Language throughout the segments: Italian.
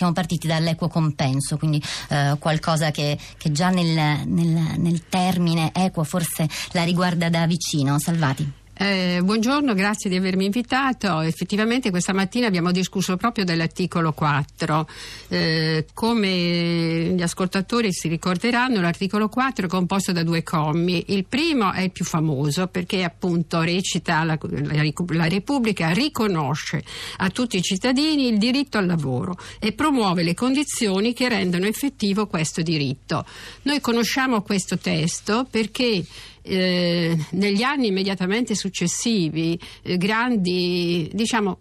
Siamo partiti dall'equo compenso, quindi eh, qualcosa che, che già nel, nel, nel termine equo forse la riguarda da vicino. Salvati. Eh, buongiorno, grazie di avermi invitato. Effettivamente questa mattina abbiamo discusso proprio dell'articolo 4. Eh, come gli ascoltatori si ricorderanno, l'articolo 4 è composto da due commi. Il primo è il più famoso perché appunto recita la, la, la Repubblica riconosce a tutti i cittadini il diritto al lavoro e promuove le condizioni che rendono effettivo questo diritto. Noi conosciamo questo testo perché eh, negli anni immediatamente successivi eh, grandi diciamo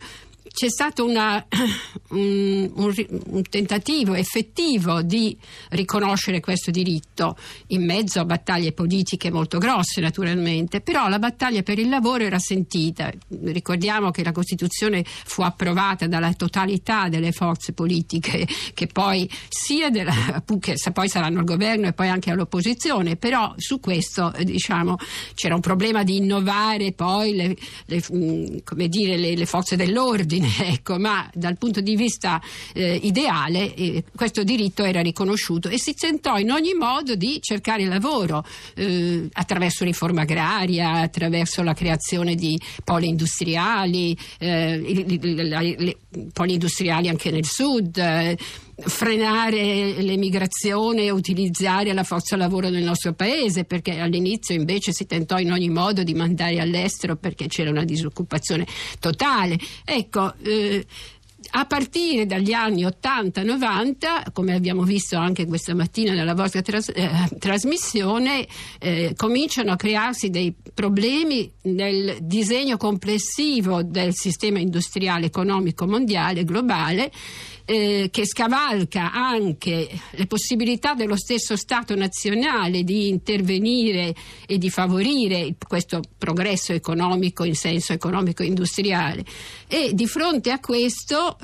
c'è stato una, un, un, tentativo effettivo di riconoscere questo diritto in mezzo a battaglie politiche molto grosse naturalmente, però la battaglia per il lavoro era sentita. Ricordiamo che la Costituzione fu approvata dalla totalità delle forze politiche che poi della, che poi saranno al governo e poi anche all'opposizione, però su questo diciamo, c'era un problema di innovare poi le, le, dire, le, le forze dell'ordine ecco, ma dal punto di vista eh, ideale eh, questo diritto era riconosciuto e si tentò in ogni modo di cercare lavoro eh, attraverso riforma agraria, attraverso la creazione di poli industriali, eh, poli industriali anche nel sud eh, frenare l'emigrazione e utilizzare la forza lavoro del nostro paese perché all'inizio invece si tentò in ogni modo di mandare all'estero perché c'era una disoccupazione totale. Ecco, eh, a partire dagli anni 80-90, come abbiamo visto anche questa mattina nella vostra tras- eh, trasmissione, eh, cominciano a crearsi dei problemi nel disegno complessivo del sistema industriale economico mondiale globale eh, che scavalca anche le possibilità dello stesso Stato nazionale di intervenire e di favorire questo progresso economico in senso economico-industriale. E di fronte a questo.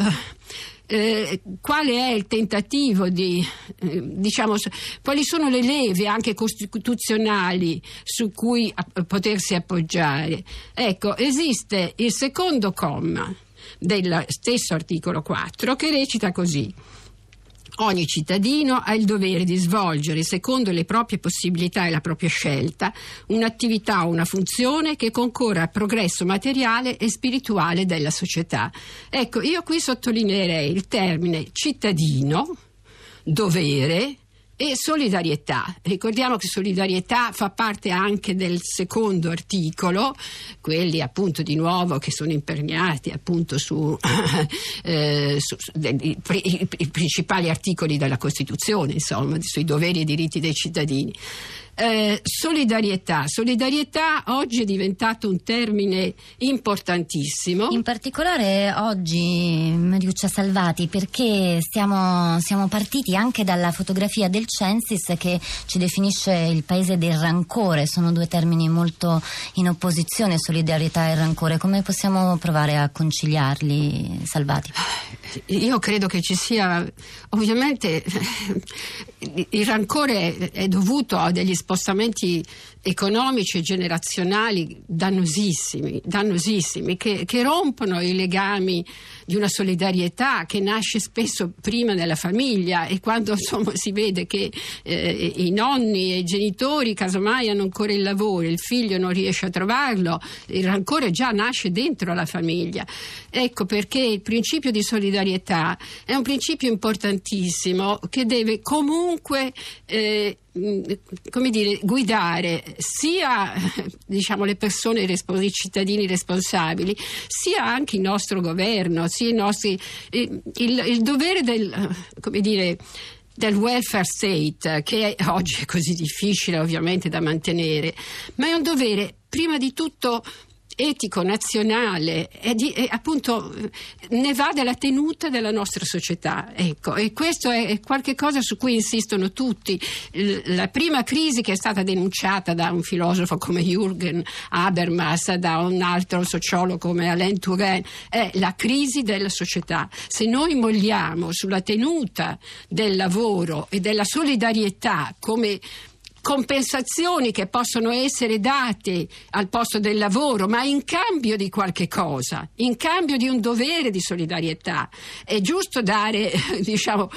Eh, quale è il tentativo di, eh, diciamo, quali sono le leve anche costituzionali su cui a, potersi appoggiare? Ecco, esiste il secondo comma del stesso articolo 4 che recita così. Ogni cittadino ha il dovere di svolgere, secondo le proprie possibilità e la propria scelta, un'attività o una funzione che concorra al progresso materiale e spirituale della società. Ecco, io qui sottolineerei il termine cittadino, dovere, e solidarietà. Ricordiamo che solidarietà fa parte anche del secondo articolo, quelli appunto di nuovo che sono imperniati appunto su, eh, su, principali articoli della Costituzione, insomma, sui doveri e diritti dei cittadini. Eh, solidarietà. Solidarietà oggi è diventato un termine importantissimo. In particolare oggi, Mariuccia Salvati, perché stiamo, siamo partiti anche dalla fotografia del Censis che ci definisce il paese del rancore. Sono due termini molto in opposizione, solidarietà e rancore. Come possiamo provare a conciliarli, Salvati? Io credo che ci sia, ovviamente, il rancore è dovuto a degli spostamenti economici e generazionali dannosissimi, dannosissimi che, che, rompono i legami di una solidarietà che nasce spesso prima nella famiglia e quando insomma, si vede che eh, i nonni e i genitori casomai hanno ancora il lavoro, il figlio non riesce a trovarlo, il rancore già nasce dentro la famiglia. Ecco perché il principio di solidarietà è un principio importantissimo che deve comunque eh, Mm, come dire, guidare sia diciamo, le persone, i cittadini responsabili, sia anche il nostro governo, sia nostri, il, il dovere del, come dire, del welfare state, che è, oggi è così difficile ovviamente da mantenere, ma è un dovere prima di tutto etico, nazionale, e, di, e appunto ne va della tenuta della nostra società. Ecco, e questo è, qualcosa su cui insistono tutti. La prima crisi che è stata denunciata da un filosofo come Jürgen Habermas, da un altro sociologo come Alain Touraine, è la crisi della società. Se noi molliamo sulla tenuta del lavoro e della solidarietà come compensazioni che possono essere date al posto del lavoro, ma in cambio di qualche cosa, in cambio di un dovere di solidarietà. È giusto dare, diciamo,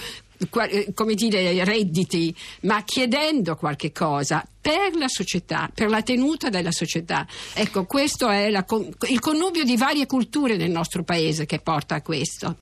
eh, come dire, redditi, ma chiedendo qualche cosa per la società, per la tenuta della società. Ecco, questo è la, il connubio di varie culture nel nostro paese che porta a questo.